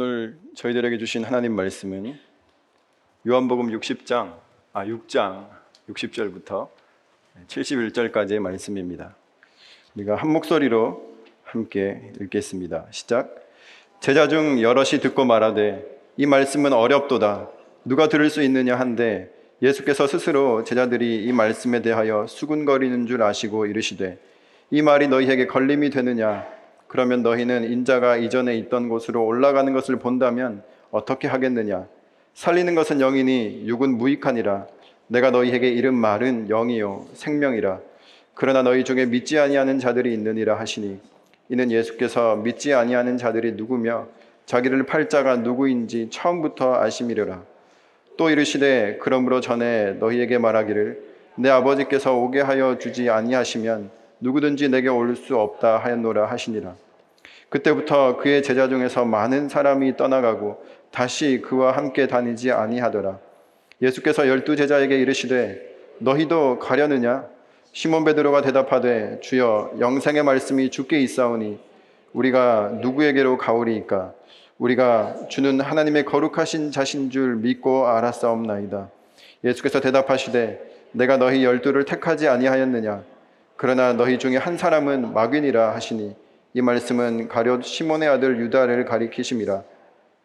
오늘 저희들에게 주신 하나님 말씀은 요한복음 60장 아 6장 60절부터 71절까지의 말씀입니다. 우리가 한 목소리로 함께 읽겠습니다. 시작. 제자 중 여럿이 듣고 말하되 이 말씀은 어렵도다. 누가 들을 수 있느냐 한데 예수께서 스스로 제자들이 이 말씀에 대하여 수군거리는 줄 아시고 이르시되 이 말이 너희에게 걸림이 되느냐 그러면 너희는 인자가 이전에 있던 곳으로 올라가는 것을 본다면 어떻게 하겠느냐? 살리는 것은 영이니 육은 무익하니라. 내가 너희에게 이른 말은 영이요 생명이라. 그러나 너희 중에 믿지 아니하는 자들이 있느니라 하시니 이는 예수께서 믿지 아니하는 자들이 누구며 자기를 팔 자가 누구인지 처음부터 아심이려라. 또 이르시되 그러므로 전에 너희에게 말하기를 내 아버지께서 오게 하여 주지 아니하시면 누구든지 내게 올 수 없다 하였노라 하시니라. 그때부터 그의 제자 중에서 많은 사람이 떠나가고 다시 그와 함께 다니지 아니하더라. 예수께서 열두 제자에게 이르시되 너희도 가려느냐? 시몬 베드로가 대답하되 주여 영생의 말씀이 주께 있사오니 우리가 누구에게로 가오리이까? 우리가 주는 하나님의 거룩하신 자신 줄 믿고 알았사옵나이다. 예수께서 대답하시되 내가 너희 열두를 택하지 아니하였느냐? 그러나 너희 중에 한 사람은 마귀니라 하시니 이 말씀은 가룟 시몬의 아들 유다를 가리키심이라.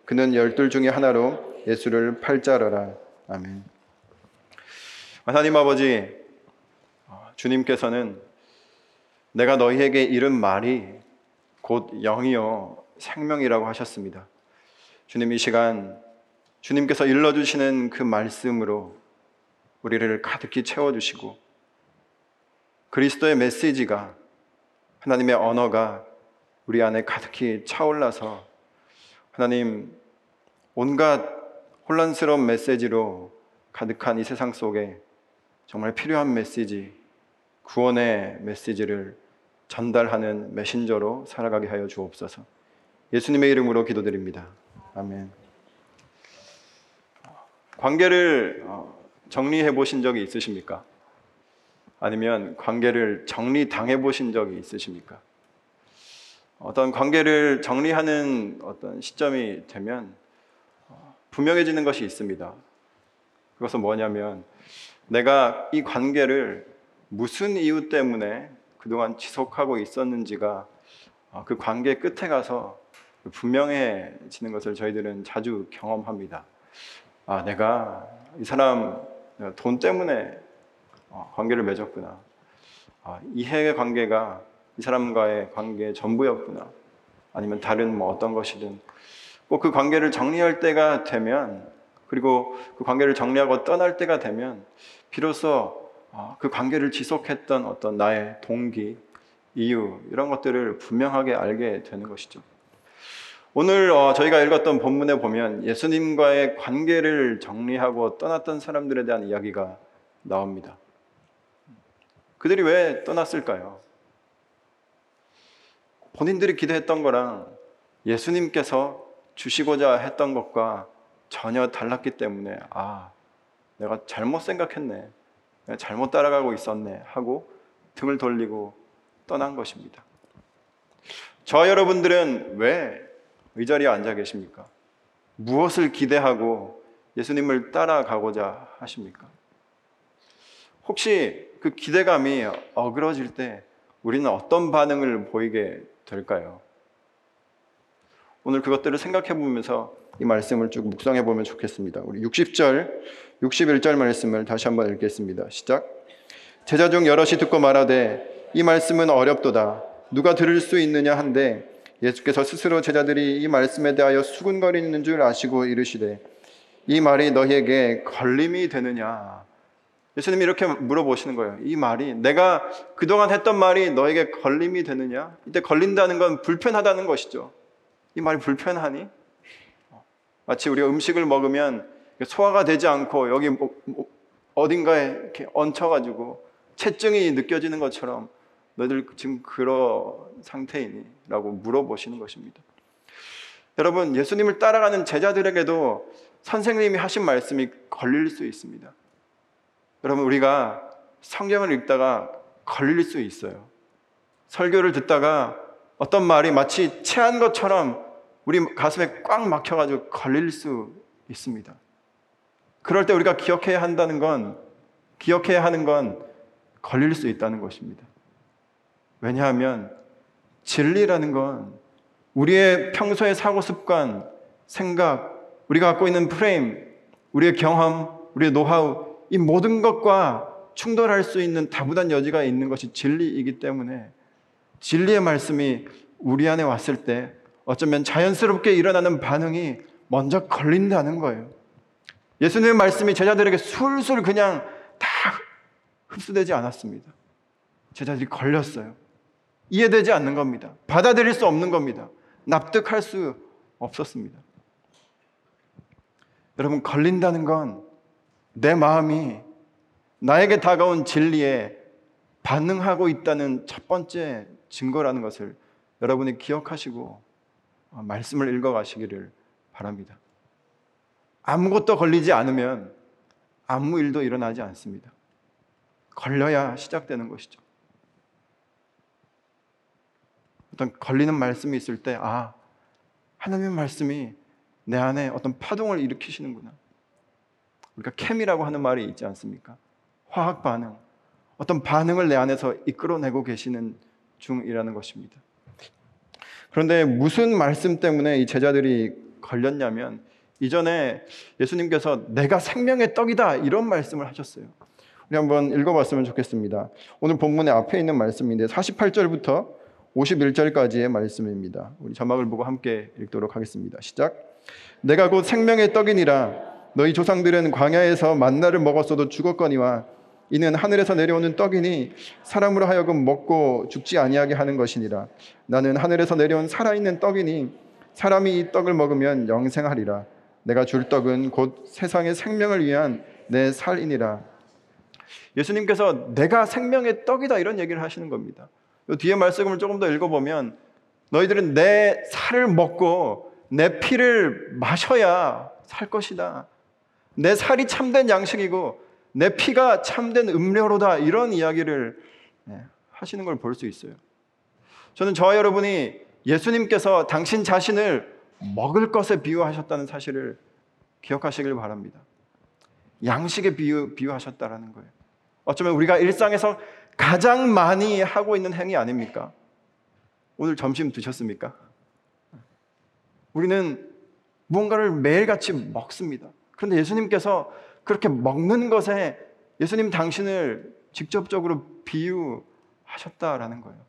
그는 열둘 중에 하나로 예수를 팔자러라. 아멘. 하나님 아버지, 주님께서는 내가 너희에게 이른 말이 곧 영이요 생명이라고 하셨습니다. 주님 이 시간 주님께서 일러 주시는 그 말씀으로 우리를 가득히 채워 주시고 그리스도의 메시지가 하나님의 언어가 우리 안에 가득히 차올라서 하나님 온갖 혼란스러운 메시지로 가득한 이 세상 속에 정말 필요한 메시지, 구원의 메시지를 전달하는 메신저로 살아가게 하여 주옵소서. 예수님의 이름으로 기도드립니다. 아멘. 관계를 어, 정리해 보신 적이 있으십니까? 아니면 관계를 정리당해 보신 적이 있으십니까? 어떤 관계를 정리하는 어떤 시점이 되면 어, 분명해지는 것이 있습니다. 그것은 뭐냐면 내가 이 관계를 무슨 이유 때문에 그동안 지속하고 있었는지가 어, 그 관계 끝에 가서 분명해지는 것을 저희들은 자주 경험합니다. 아, 내가 이 사람 돈 때문에 어, 관계를 맺었구나. 아, 이해의 관계가 이 사람과의 관계의 전부였구나. 아니면 다른 뭐 어떤 것이든 꼭 그 관계를 정리할 때가 되면 그리고 그 관계를 정리하고 떠날 때가 되면 비로소 어, 그 관계를 지속했던 어떤 나의 동기, 이유 이런 것들을 분명하게 알게 되는 것이죠. 오늘 어, 저희가 읽었던 본문에 보면 예수님과의 관계를 정리하고 떠났던 사람들에 대한 이야기가 나옵니다. 그들이 왜 떠났을까요? 본인들이 기대했던 거랑 예수님께서 주시고자 했던 것과 전혀 달랐기 때문에 아, 내가 잘못 생각했네. 내가 잘못 따라가고 있었네. 하고 등을 돌리고 떠난 것입니다. 저 여러분들은 왜 이 자리에 앉아 계십니까? 무엇을 기대하고 예수님을 따라가고자 하십니까? 혹시 그 기대감이 어그러질 때 우리는 어떤 반응을 보이게 될까요? 오늘 그것들을 생각해 보면서 이 말씀을 쭉 묵상해 보면 좋겠습니다. 우리 60절, 61절 말씀을 다시 한번 읽겠습니다. 시작. 제자 중 여럿이 듣고 말하되 이 말씀은 어렵도다. 누가 들을 수 있느냐 한데 예수께서 스스로 제자들이 이 말씀에 대하여 수군거리는 줄 아시고 이르시되 이 말이 너희에게 걸림이 되느냐 예수님이 이렇게 물어보시는 거예요. 이 말이 내가 그동안 했던 말이 너에게 걸림이 되느냐? 이때 걸린다는 건 불편하다는 것이죠. 이 말이 불편하니? 마치 우리가 음식을 먹으면 소화가 되지 않고 여기 뭐, 뭐 어딘가에 이렇게 얹혀가지고 체증이 느껴지는 것처럼 너희들 지금 그런 상태이니? 라고 물어보시는 것입니다. 여러분, 예수님을 따라가는 제자들에게도 선생님이 하신 말씀이 걸릴 수 있습니다. 여러분 우리가 성경을 읽다가 걸릴 수 있어요. 설교를 듣다가 어떤 말이 마치 체한 것처럼 우리 가슴에 꽉 막혀가지고 걸릴 수 있습니다. 그럴 때 우리가 기억해야 한다는 건, 기억해야 하는 건 걸릴 수 있다는 것입니다. 왜냐하면 진리라는 건 우리의 평소의 사고 습관, 생각, 우리가 갖고 있는 프레임, 우리의 경험, 우리의 노하우, 이 모든 것과 충돌할 수 있는 다부단 여지가 있는 것이 진리이기 때문에 진리의 말씀이 우리 안에 왔을 때 어쩌면 자연스럽게 일어나는 반응이 먼저 걸린다는 거예요. 예수님의 말씀이 제자들에게 술술 그냥 다 흡수되지 않았습니다. 제자들이 걸렸어요. 이해되지 않는 겁니다. 받아들일 수 없는 겁니다. 납득할 수 없었습니다. 여러분, 걸린다는 건 내 마음이 나에게 다가온 진리에 반응하고 있다는 첫 번째 증거라는 것을 여러분이 기억하시고 말씀을 읽어가시기를 바랍니다. 아무것도 걸리지 않으면 아무 일도 일어나지 않습니다. 걸려야 시작되는 것이죠. 어떤 걸리는 말씀이 있을 때, 아, 하나님의 말씀이 내 안에 어떤 파동을 일으키시는구나. 우리가 케미라고 하는 말이 있지 않습니까? 화학 반응. 어떤 반응을 내 안에서 이끌어내고 계시는 중이라는 것입니다. 그런데 무슨 말씀 때문에 이 제자들이 걸렸냐면 이전에 예수님께서 내가 생명의 떡이다 이런 말씀을 하셨어요. 우리 한번 읽어봤으면 좋겠습니다. 오늘 본문의 앞에 있는 말씀인데 48절부터 51절까지의 말씀입니다. 우리 자막을 보고 함께 읽도록 하겠습니다. 시작. 내가 곧 생명의 떡이니라 너희 조상들은 광야에서 만나를 먹었어도 죽었거니와 이는 하늘에서 내려오는 떡이니 사람으로 하여금 먹고 죽지 아니하게 하는 것이니라 나는 하늘에서 내려온 살아있는 떡이니 사람이 이 떡을 먹으면 영생하리라 내가 줄 떡은 곧 세상의 생명을 위한 내 살이니라 예수님께서 내가 생명의 떡이다 이런 얘기를 하시는 겁니다. 뒤에 말씀을 조금 더 읽어보면 너희들은 내 살을 먹고 내 피를 마셔야 살 것이다. 내 살이 참된 양식이고 내 피가 참된 음료로다 이런 이야기를 네, 하시는 걸 볼 수 있어요. 저는 저와 여러분이 예수님께서 당신 자신을 먹을 것에 비유하셨다는 사실을 기억하시길 바랍니다. 양식에 비유, 비유하셨다라는 거예요. 어쩌면 우리가 일상에서 가장 많이 하고 있는 행위 아닙니까? 오늘 점심 드셨습니까? 우리는 무언가를 매일같이 먹습니다. 그런데 예수님께서 그렇게 먹는 것에 예수님 당신을 직접적으로 비유하셨다라는 거예요.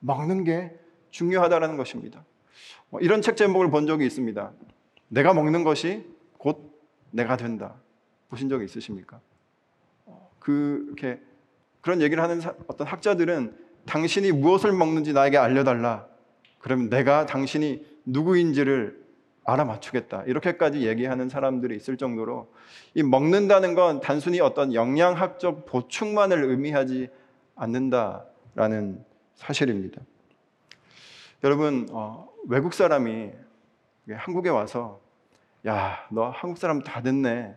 먹는 게 중요하다라는 것입니다. 뭐 이런 책 제목을 본 적이 있습니다. 내가 먹는 것이 곧 내가 된다. 보신 적 있으십니까? 그렇게 그런 얘기를 하는 어떤 학자들은 당신이 무엇을 먹는지 나에게 알려달라. 그러면 내가 당신이 누구인지를 알아맞추겠다. 이렇게까지 얘기하는 사람들이 있을 정도로 이 먹는다는 건 단순히 어떤 영양학적 보충만을 의미하지 않는다라는 사실입니다. 여러분 어, 외국 사람이 한국에 와서 야 너 한국 사람 다 됐네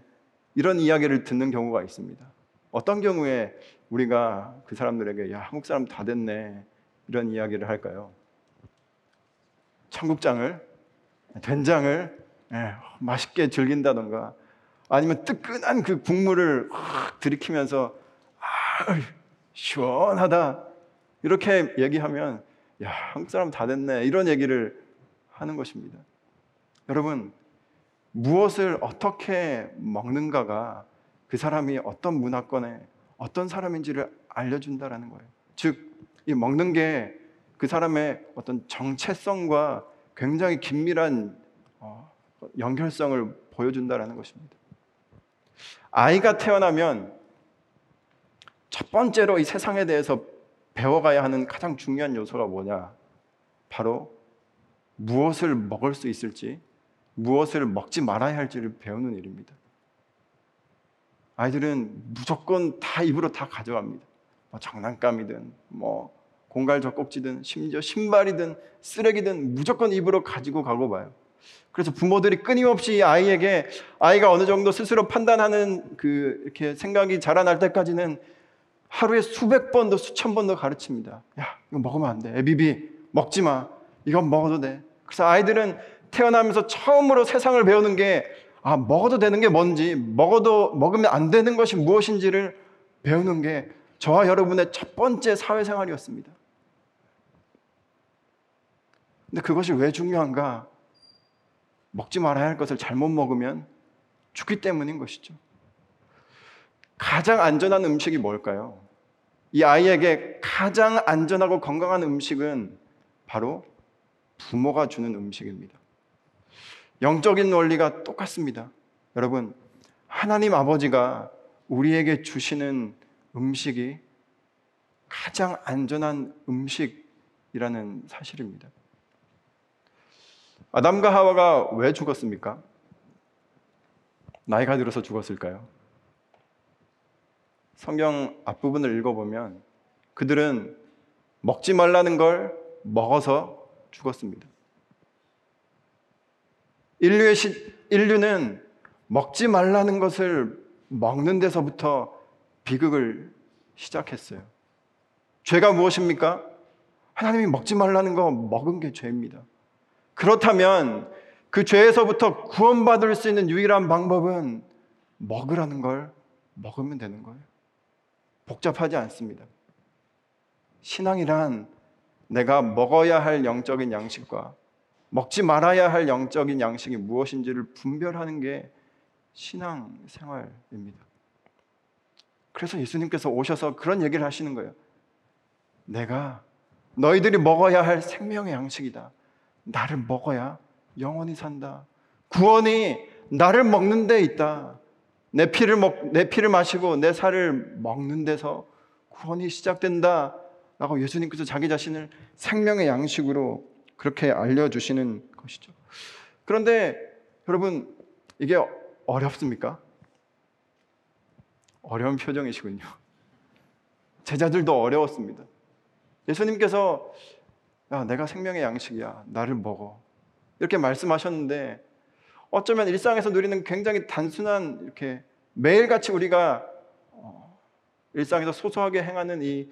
이런 이야기를 듣는 경우가 있습니다. 어떤 경우에 우리가 그 사람들에게 야 한국 사람 다 됐네 이런 이야기를 할까요? 청국장을 된장을 예, 맛있게 즐긴다던가 아니면 뜨끈한 그 국물을 확 들이키면서 아, 시원하다 이렇게 얘기하면 야 한국 사람 다 됐네 이런 얘기를 하는 것입니다. 여러분 무엇을 어떻게 먹는가가 그 사람이 어떤 문화권에 어떤 사람인지를 알려준다라는 거예요. 즉, 이 먹는 게 그 사람의 어떤 정체성과 굉장히 긴밀한 어, 연결성을 보여준다라는 것입니다. 아이가 태어나면 첫 번째로 이 세상에 대해서 배워가야 하는 가장 중요한 요소가 뭐냐? 바로 무엇을 먹을 수 있을지, 무엇을 먹지 말아야 할지를 배우는 일입니다. 아이들은 무조건 다 입으로 다 가져갑니다. 뭐 장난감이든 뭐 공갈 젖꼭지든 심지어 신발이든 쓰레기든 무조건 입으로 가지고 가고 봐요. 그래서 부모들이 끊임없이 아이에게 아이가 어느 정도 스스로 판단하는 그 이렇게 생각이 자라날 때까지는 하루에 수백 번도 수천 번도 가르칩니다. 야, 이거 먹으면 안 돼. 애비비 먹지 마. 이건 먹어도 돼. 그래서 아이들은 태어나면서 처음으로 세상을 배우는 게 아, 먹어도 되는 게 뭔지, 먹어도 먹으면 안 되는 것이 무엇인지를 배우는 게 저와 여러분의 첫 번째 사회생활이었습니다. 근데 그것이 왜 중요한가? 먹지 말아야 할 것을 잘못 먹으면 죽기 때문인 것이죠. 가장 안전한 음식이 뭘까요? 이 아이에게 가장 안전하고 건강한 음식은 바로 부모가 주는 음식입니다. 영적인 원리가 똑같습니다. 여러분, 하나님 아버지가 우리에게 주시는 음식이 가장 안전한 음식이라는 사실입니다. 아담과 하와가 왜 죽었습니까? 나이가 들어서 죽었을까요? 성경 앞부분을 읽어보면 그들은 먹지 말라는 걸 먹어서 죽었습니다. 인류의 시, 인류는 먹지 말라는 것을 먹는 데서부터 비극을 시작했어요. 죄가 무엇입니까? 하나님이 먹지 말라는 거 먹은 게 죄입니다. 그렇다면 그 죄에서부터 구원받을 수 있는 유일한 방법은 먹으라는 걸 먹으면 되는 거예요. 복잡하지 않습니다. 신앙이란 내가 먹어야 할 영적인 양식과 먹지 말아야 할 영적인 양식이 무엇인지를 분별하는 게 신앙 생활입니다. 그래서 예수님께서 오셔서 그런 얘기를 하시는 거예요. 내가 너희들이 먹어야 할 생명의 양식이다. 나를 먹어야 영원히 산다. 구원이 나를 먹는 데 있다. 내 피를 먹, 내 피를 마시고 내 살을 먹는 데서 구원이 시작된다. 라고 예수님께서 자기 자신을 생명의 양식으로 그렇게 알려주시는 것이죠. 그런데 여러분, 이게 어렵습니까? 어려운 표정이시군요. 제자들도 어려웠습니다. 예수님께서 야, 내가 생명의 양식이야. 나를 먹어. 이렇게 말씀하셨는데 어쩌면 일상에서 누리는 굉장히 단순한 이렇게 매일같이 우리가 어, 일상에서 소소하게 행하는 이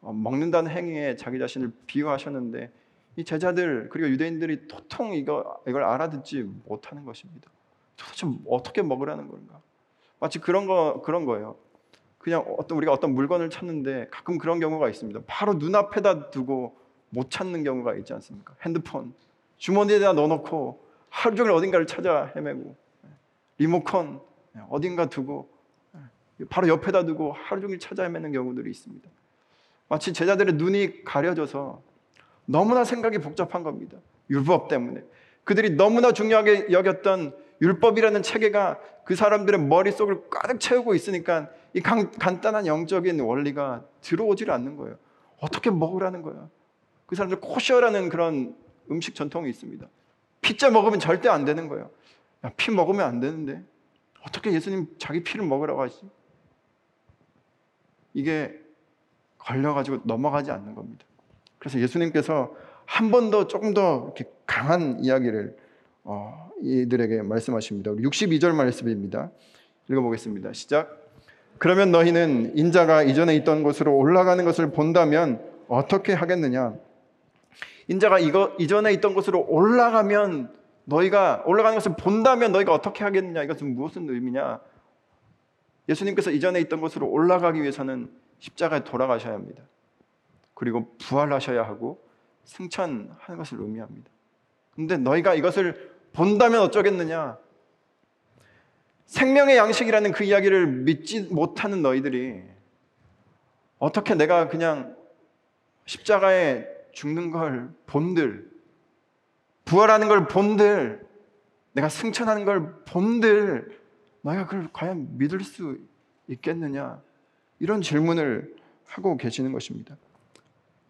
어, 먹는다는 행위에 자기 자신을 비유하셨는데 이 제자들 그리고 유대인들이 도통 이거 이걸 알아듣지 못하는 것입니다. 도대체 어떻게 먹으라는 건가? 마치 그런 거 그런 거예요. 그냥 어떤 우리가 어떤 물건을 찾는데 가끔 그런 경우가 있습니다. 바로 눈앞에다 두고 못 찾는 경우가 있지 않습니까? 핸드폰 주머니에다 넣어놓고 하루 종일 어딘가를 찾아 헤매고 리모컨 어딘가 두고 바로 옆에다 두고 하루 종일 찾아 헤매는 경우들이 있습니다. 마치 제자들의 눈이 가려져서 너무나 생각이 복잡한 겁니다. 율법 때문에. 그들이 너무나 중요하게 여겼던 율법이라는 체계가 그 사람들의 머릿속을 가득 채우고 있으니까 이 간, 간단한 영적인 원리가 들어오질 않는 거예요. 어떻게 먹으라는 거야. 그 사람들 코셔라는 그런 음식 전통이 있습니다. 피자 먹으면 절대 안 되는 거예요. 야, 피 먹으면 안 되는데 어떻게 예수님 자기 피를 먹으라고 하지? 이게 걸려가지고 넘어가지 않는 겁니다. 그래서 예수님께서 한 번 더 조금 더 이렇게 강한 이야기를 어, 이들에게 말씀하십니다. 62절 말씀입니다. 읽어보겠습니다. 시작. 그러면 너희는 인자가 이전에 있던 곳으로 올라가는 것을 본다면 어떻게 하겠느냐? 인자가 이거 이전에 있던 곳으로 올라가면 너희가 올라가는 것을 본다면 너희가 어떻게 하겠느냐? 이것은 무슨 의미냐? 예수님께서 이전에 있던 곳으로 올라가기 위해서는 십자가에 돌아가셔야 합니다. 그리고 부활하셔야 하고 승천하는 것을 의미합니다. 근데 너희가 이것을 본다면 어쩌겠느냐? 생명의 양식이라는 그 이야기를 믿지 못하는 너희들이 어떻게 내가 그냥 십자가에 죽는 걸 본들, 부활하는 걸 본들, 내가 승천하는 걸 본들, 너희가 그걸 과연 믿을 수 있겠느냐? 이런 질문을 하고 계시는 것입니다.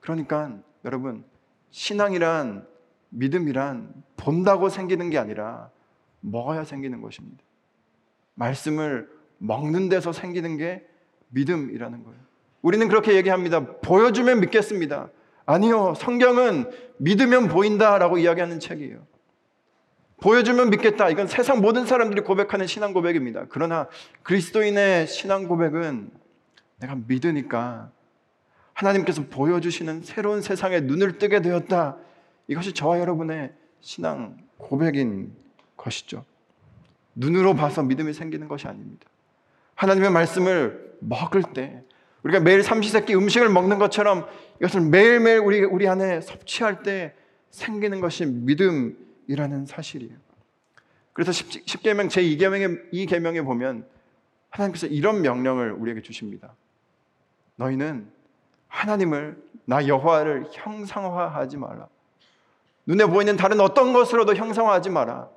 그러니까 여러분 신앙이란 믿음이란 본다고 생기는 게 아니라 먹어야 생기는 것입니다. 말씀을 먹는 데서 생기는 게 믿음이라는 거예요. 우리는 그렇게 얘기합니다. 보여주면 믿겠습니다. 아니요. 성경은 믿으면 보인다라고 이야기하는 책이에요. 보여주면 믿겠다. 이건 세상 모든 사람들이 고백하는 신앙 고백입니다. 그러나 그리스도인의 신앙 고백은 내가 믿으니까 하나님께서 보여주시는 새로운 세상에 눈을 뜨게 되었다. 이것이 저와 여러분의 신앙 고백인 것이죠. 눈으로 봐서 믿음이 생기는 것이 아닙니다. 하나님의 말씀을 먹을 때 우리가 매일 삼시세끼 음식을 먹는 것처럼 이것을 매일매일 우리 우리 안에 섭취할 때 생기는 것이 믿음이라는 사실이에요. 그래서 10, 계명 제2계명에 이 계명에 보면 하나님께서 이런 명령을 우리에게 주십니다. 너희는 하나님을 나 여호와를 형상화하지 말라. 눈에 보이는 다른 어떤 것으로도 형상화하지 마라.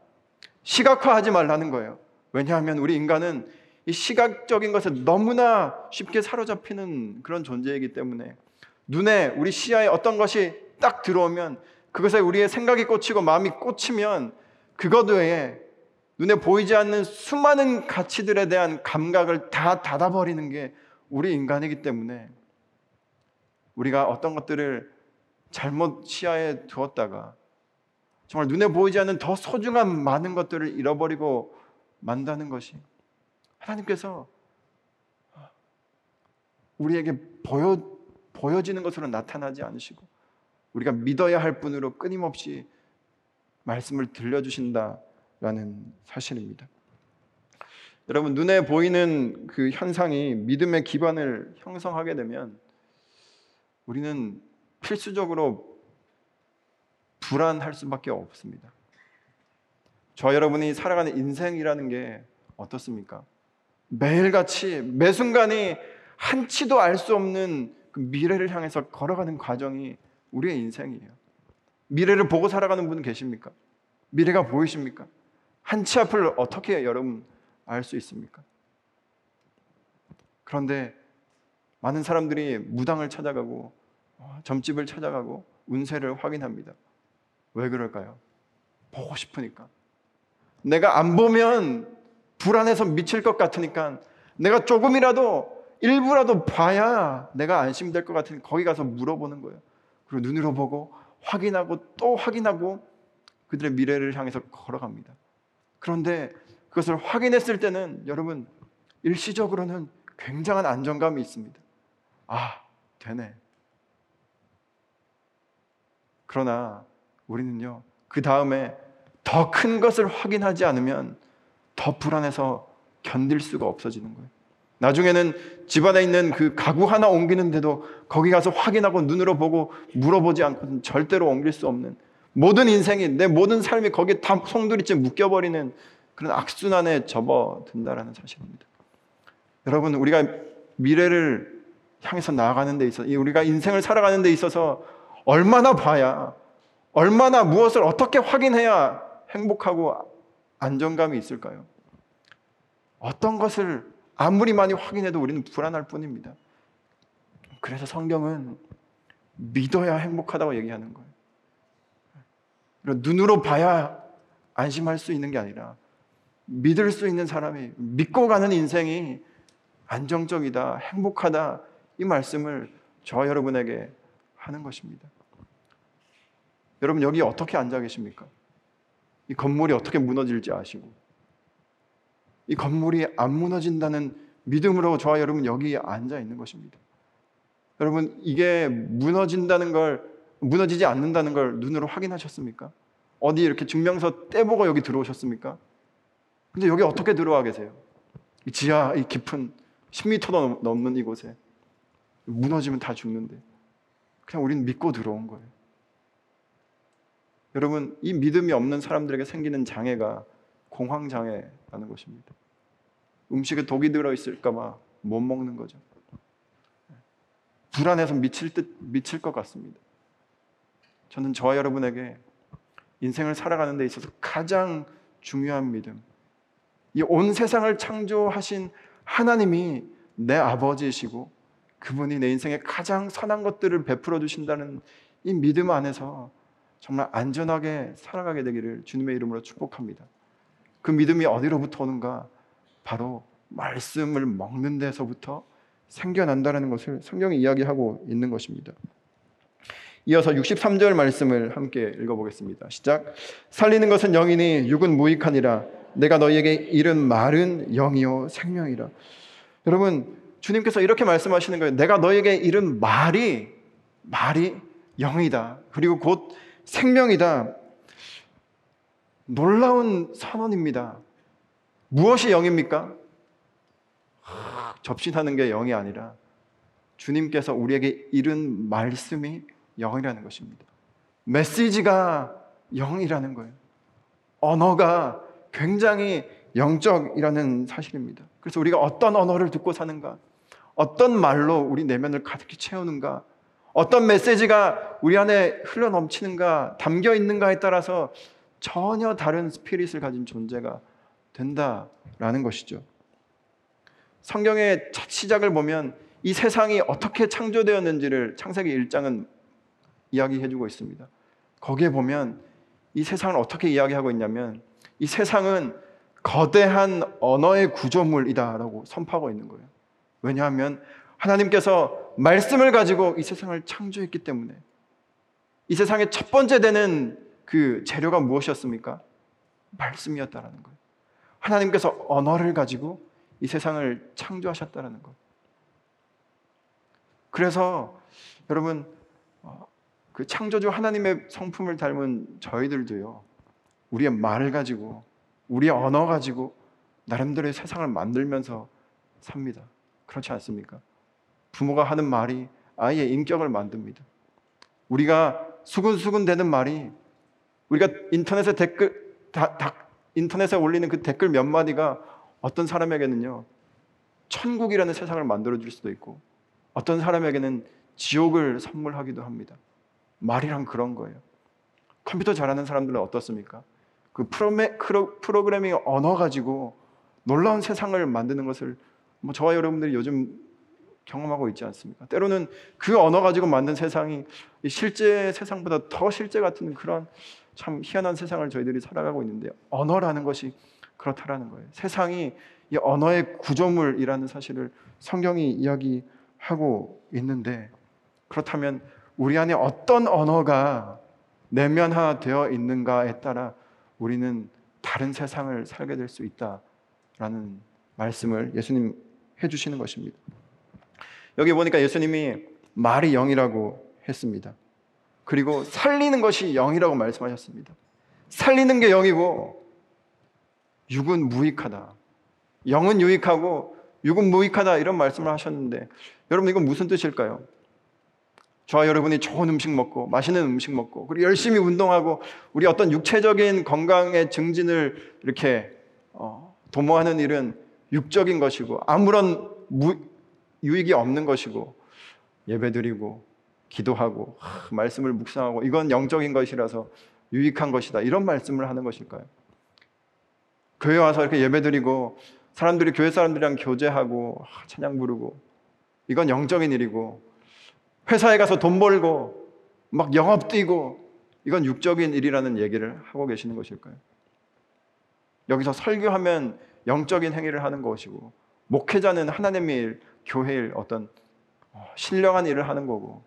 시각화하지 말라는 거예요. 왜냐하면 우리 인간은 이 시각적인 것에 너무나 쉽게 사로잡히는 그런 존재이기 때문에 눈에 우리 시야에 어떤 것이 딱 들어오면 그것에 우리의 생각이 꽂히고 마음이 꽂히면 그것 외에 눈에 보이지 않는 수많은 가치들에 대한 감각을 다 닫아버리는 게 우리 인간이기 때문에 우리가 어떤 것들을 잘못 시야에 두었다가 정말 눈에 보이지 않는 더 소중한 많은 것들을 잃어버리고 만다는 것이 하나님께서 우리에게 보여, 보여지는 것으로 나타나지 않으시고 우리가 믿어야 할 분으로 끊임없이 말씀을 들려주신다라는 사실입니다. 여러분 눈에 보이는 그 현상이 믿음의 기반을 형성하게 되면 우리는 필수적으로 불안할 수밖에 없습니다. 저 여러분이 살아가는 인생이라는 게 어떻습니까? 매일같이 매 순간이 한치도 알 수 없는 그 미래를 향해서 걸어가는 과정이 우리의 인생이에요. 미래를 보고 살아가는 분 계십니까? 미래가 보이십니까? 한 치 앞을 어떻게 여러분 알 수 있습니까? 그런데 많은 사람들이 무당을 찾아가고 어, 점집을 찾아가고 운세를 확인합니다. 왜 그럴까요? 보고 싶으니까. 내가 안 보면 불안해서 미칠 것 같으니까 내가 조금이라도 일부라도 봐야 내가 안심될 것 같으니 거기 가서 물어보는 거예요. 그리고 눈으로 보고 확인하고 또 확인하고 그들의 미래를 향해서 걸어갑니다. 그런데 그것을 확인했을 때는 여러분 일시적으로는 굉장한 안정감이 있습니다. 아, 되네. 그러나 우리는요, 그 다음에 더 큰 것을 확인하지 않으면 더 불안해서 견딜 수가 없어지는 거예요. 나중에는 집 안에 있는 그 가구 하나 옮기는데도 거기 가서 확인하고 눈으로 보고 물어보지 않고는 절대로 옮길 수 없는 모든 인생이 내 모든 삶이 거기에 다 송두리째 묶여버리는 그런 악순환에 접어든다라는 사실입니다. 여러분 우리가 미래를 향해서 나아가는 데 있어서 우리가 인생을 살아가는 데 있어서 얼마나 봐야 얼마나 무엇을 어떻게 확인해야 행복하고 안정감이 있을까요? 어떤 것을 아무리 많이 확인해도 우리는 불안할 뿐입니다. 그래서 성경은 믿어야 행복하다고 얘기하는 거예요. 눈으로 봐야 안심할 수 있는 게 아니라 믿을 수 있는 사람이 믿고 가는 인생이 안정적이다, 행복하다 이 말씀을 저 여러분에게 하는 것입니다. 여러분 여기 어떻게 앉아 계십니까? 이 건물이 어떻게 무너질지 아시고 이 건물이 안 무너진다는 믿음으로 저와 여러분 여기 앉아 있는 것입니다. 여러분 이게 무너진다는 걸 무너지지 않는다는 걸 눈으로 확인하셨습니까? 어디 이렇게 증명서 떼보고 여기 들어오셨습니까? 근데 여기 어떻게 들어와 계세요? 이 지하 이 깊은 10m도 넘는 이곳에 무너지면 다 죽는데 그냥 우리는 믿고 들어온 거예요. 여러분, 이 믿음이 없는 사람들에게 생기는 장애가 공황 장애라는 것입니다. 음식에 독이 들어 있을까봐 못 먹는 거죠. 불안해서 미칠 듯 미칠 것 같습니다. 저는 저와 여러분에게 인생을 살아가는 데 있어서 가장 중요한 믿음. 이 온 세상을 창조하신 하나님이 내 아버지이시고 그분이 내 인생에 가장 선한 것들을 베풀어 주신다는 이 믿음 안에서 정말 안전하게 살아가게 되기를 주님의 이름으로 축복합니다. 그 믿음이 어디로부터 오는가? 바로 말씀을 먹는 데서부터 생겨난다는 것을 성경이 이야기하고 있는 것입니다. 이어서 63절 말씀을 함께 읽어보겠습니다. 시작. 살리는 것은 영이니 육은 무익하니라. 내가 너희에게 이른 말은 영이요 생명이라. 여러분 주님께서 이렇게 말씀하시는 거예요. 내가 너희에게 이른 말이 말이 영이다. 그리고 곧 생명이다. 놀라운 선언입니다. 무엇이 영입니까? 접신하는 게 영이 아니라 주님께서 우리에게 이른 말씀이 영이라는 것입니다. 메시지가 영이라는 거예요. 언어가 굉장히 영적이라는 사실입니다. 그래서 우리가 어떤 언어를 듣고 사는가, 어떤 말로 우리 내면을 가득히 채우는가, 어떤 메시지가 우리 안에 흘러 넘치는가, 담겨 있는가에 따라서 전혀 다른 스피릿을 가진 존재가 된다라는 것이죠. 성경의 첫 시작을 보면 이 세상이 어떻게 창조되었는지를 창세기 1장은 이야기해 주고 있습니다. 거기에 보면 이 세상을 어떻게 이야기하고 있냐면 이 세상은 거대한 언어의 구조물이다라고 선포하고 있는 거예요. 왜냐하면 하나님께서 말씀을 가지고 이 세상을 창조했기 때문에 이 세상의 첫 번째 되는 그 재료가 무엇이었습니까? 말씀이었다라는 거예요. 하나님께서 언어를 가지고 이 세상을 창조하셨다라는 것. 그래서 여러분 어, 그 창조주 하나님의 성품을 닮은 저희들도요. 우리의 말을 가지고 우리의 언어 가지고 나름대로의 세상을 만들면서 삽니다. 그렇지 않습니까? 부모가 하는 말이 아이의 인격을 만듭니다. 우리가 수근수근 되는 말이 우리가 인터넷에 댓글 다, 다, 인터넷에 올리는 그 댓글 몇 마디가 어떤 사람에게는요 천국이라는 세상을 만들어 줄 수도 있고 어떤 사람에게는 지옥을 선물하기도 합니다. 말이란 그런 거예요. 컴퓨터 잘하는 사람들은 어떻습니까? 그 프로메, 프로그래밍 언어 가지고 놀라운 세상을 만드는 것을 뭐 저와 여러분들이 요즘 경험하고 있지 않습니까? 때로는 그 언어 가지고 만든 세상이 실제 세상보다 더 실제 같은 그런 참 희한한 세상을 저희들이 살아가고 있는데 언어라는 것이 그렇다라는 거예요. 세상이 이 언어의 구조물이라는 사실을 성경이 이야기하고 있는데 그렇다면 우리 안에 어떤 언어가 내면화되어 있는가에 따라 우리는 다른 세상을 살게 될 수 있다라는 말씀을 예수님 해주시는 것입니다. 여기 보니까 예수님이 말이 영이라고 했습니다. 그리고 살리는 것이 영이라고 말씀하셨습니다. 살리는 게 영이고 육은 무익하다. 영은 유익하고 육은 무익하다 이런 말씀을 하셨는데 여러분 이건 무슨 뜻일까요? 저와 여러분이 좋은 음식 먹고 맛있는 음식 먹고 그리고 열심히 운동하고 우리 어떤 육체적인 건강의 증진을 이렇게 어, 도모하는 일은 육적인 것이고 아무런 무, 유익이 없는 것이고 예배드리고 기도하고 하, 말씀을 묵상하고 이건 영적인 것이라서 유익한 것이다 이런 말씀을 하는 것일까요? 교회 와서 이렇게 예배드리고 사람들이 교회 사람들이랑 교제하고 찬양 부르고 이건 영적인 일이고 회사에 가서 돈 벌고 막 영업 뛰고 이건 육적인 일이라는 얘기를 하고 계시는 것일까요? 여기서 설교하면 영적인 행위를 하는 것이고 목회자는 하나님의 일, 교회의 일, 어떤 어, 신령한 일을 하는 거고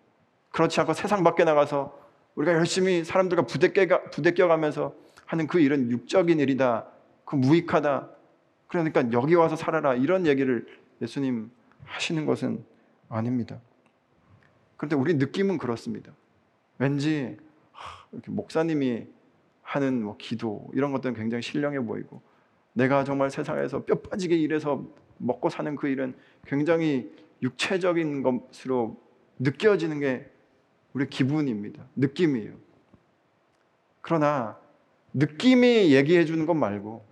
그렇지 않고 세상 밖에 나가서 우리가 열심히 사람들과 부대껴, 부대껴가면서 하는 그 일은 육적인 일이다. 그 무익하다. 그러니까 여기 와서 살아라. 이런 얘기를 예수님 하시는 것은 아닙니다. 그런데 우리 느낌은 그렇습니다. 왠지 이렇게 목사님이 하는 뭐 기도 이런 것들은 굉장히 신령해 보이고 내가 정말 세상에서 뼈 빠지게 일해서 먹고 사는 그 일은 굉장히 육체적인 것으로 느껴지는 게 우리 기분입니다. 느낌이에요. 그러나 느낌이 얘기해 주는 것 말고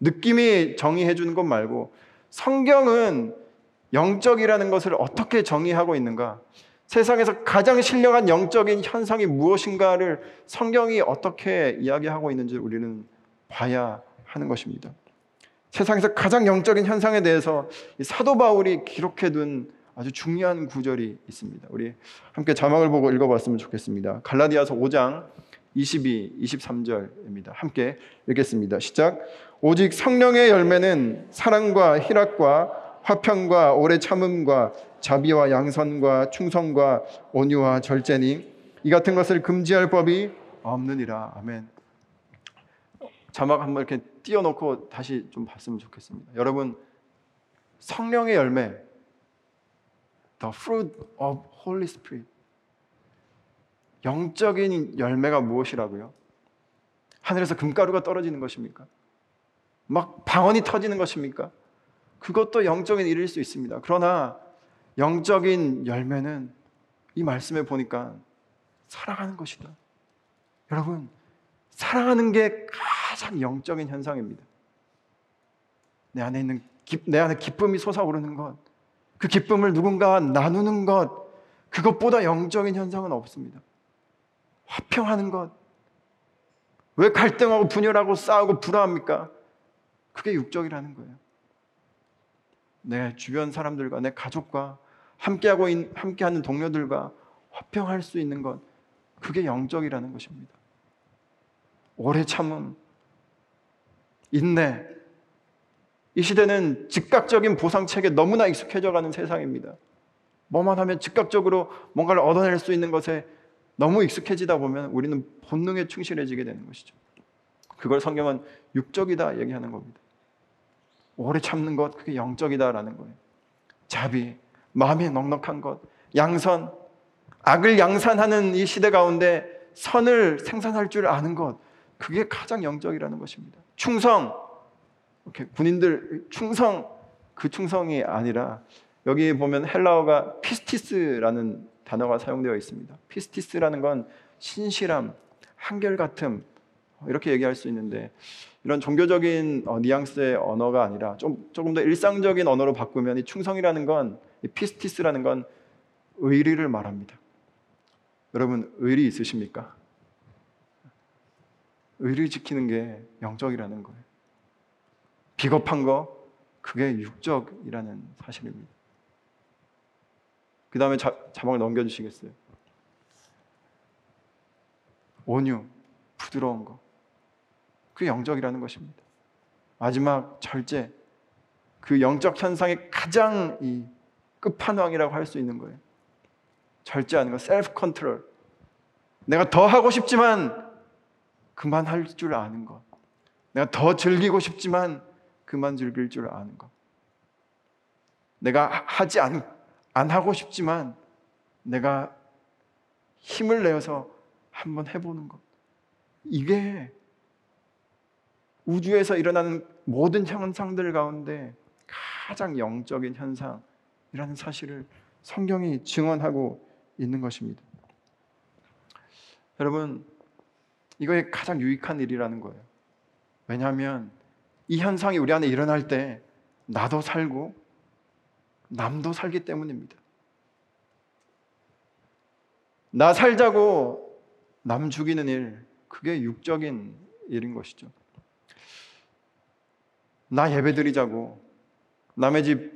느낌이 정의해 주는 것 말고 성경은 영적이라는 것을 어떻게 정의하고 있는가? 세상에서 가장 신령한 영적인 현상이 무엇인가를 성경이 어떻게 이야기하고 있는지 우리는 봐야 하는 것입니다. 세상에서 가장 영적인 현상에 대해서 사도 바울이 기록해 둔 아주 중요한 구절이 있습니다. 우리 함께 자막을 보고 읽어봤으면 좋겠습니다. 갈라디아서 5장 22, 23절입니다. 함께 읽겠습니다. 시작. 오직 성령의 열매는 사랑과 희락과 화평과 오래 참음과 자비와 양선과 충성과 온유와 절제니 이 같은 것을 금지할 법이 없느니라. 아멘. 자막 한번 이렇게 띄워놓고 다시 좀 봤으면 좋겠습니다. 여러분 성령의 열매 The fruit of Holy Spirit. 영적인 열매가 무엇이라고요? 하늘에서 금가루가 떨어지는 것입니까? 막 방언이 터지는 것입니까? 그것도 영적인 일일 수 있습니다. 그러나 영적인 열매는 이 말씀에 보니까 사랑하는 것이다. 여러분, 사랑하는 게 가장 영적인 현상입니다. 내 안에 있는 기, 내 안에 기쁨이 솟아오르는 것, 그 기쁨을 누군가와 나누는 것, 그것보다 영적인 현상은 없습니다. 화평하는 것. 왜 갈등하고 분열하고 싸우고 불화합니까? 그게 육적이라는 거예요. 내 주변 사람들과 내 가족과 함께하고 있, 함께하는 동료들과 화평할 수 있는 것, 그게 영적이라는 것입니다. 오래 참음, 인내. 이 시대는 즉각적인 보상책에 너무나 익숙해져 가는 세상입니다. 뭐만 하면 즉각적으로 뭔가를 얻어낼 수 있는 것에 너무 익숙해지다 보면 우리는 본능에 충실해지게 되는 것이죠. 그걸 성경은 육적이다 얘기하는 겁니다. 오래 참는 것, 그게 영적이다라는 거예요. 자비, 마음이 넉넉한 것, 양선, 악을 양산하는 이 시대 가운데 선을 생산할 줄 아는 것, 그게 가장 영적이라는 것입니다. 충성, 이렇게 군인들 충성, 그 충성이 아니라 여기 보면 헬라어가 πίστις라는 단어가 사용되어 있습니다. πίστις라는 건 신실함, 한결같음 이렇게 얘기할 수 있는데 이런 종교적인 어, 뉘앙스의 언어가 아니라 좀 조금 더 일상적인 언어로 바꾸면 이 충성이라는 건 이 πίστις라는 건 의리를 말합니다. 여러분 의리 있으십니까? 의리 지키는 게 영적이라는 거예요. 비겁한 거 그게 육적이라는 사실입니다. 그 다음에 자막을 넘겨주시겠어요? 온유, 부드러운 거. 그게 영적이라는 것입니다. 마지막 절제, 그 영적 현상의 가장 이 끝판왕이라고 할 수 있는 거예요. 절제하는 거, self control. 내가 더 하고 싶지만 그만할 줄 아는 것. 내가 더 즐기고 싶지만 그만 즐길 줄 아는 것. 내가 하지 않, 안 하고 싶지만 내가 힘을 내어서 한번 해보는 것. 이게 우주에서 일어나는 모든 현상들 가운데 가장 영적인 현상이라는 사실을 성경이 증언하고 있는 것입니다. 여러분, 이거의 가장 유익한 일이라는 거예요. 왜냐하면 이 현상이 우리 안에 일어날 때 나도 살고 남도 살기 때문입니다. 나 살자고 남 죽이는 일, 그게 육적인 일인 것이죠. 나 예배 드리자고 남의 집,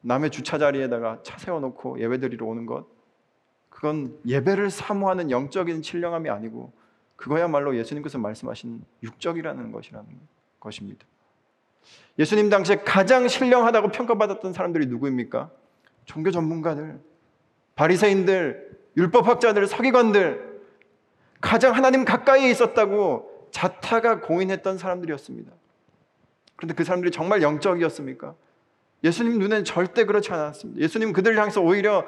남의 주차 자리에다가 차 세워놓고 예배 드리러 오는 것, 그건 예배를 사모하는 영적인 신령함이 아니고 그거야말로 예수님께서 말씀하신 육적이라는 것이라는 것입니다. 예수님 당시에 가장 신령하다고 평가받았던 사람들이 누구입니까? 종교 전문가들, 바리새인들, 율법학자들, 서기관들, 가장 하나님 가까이에 있었다고 자타가 공인했던 사람들이었습니다. 그런데 그 사람들이 정말 영적이었습니까? 예수님 눈에는 절대 그렇지 않았습니다. 예수님 그들을 향해서 오히려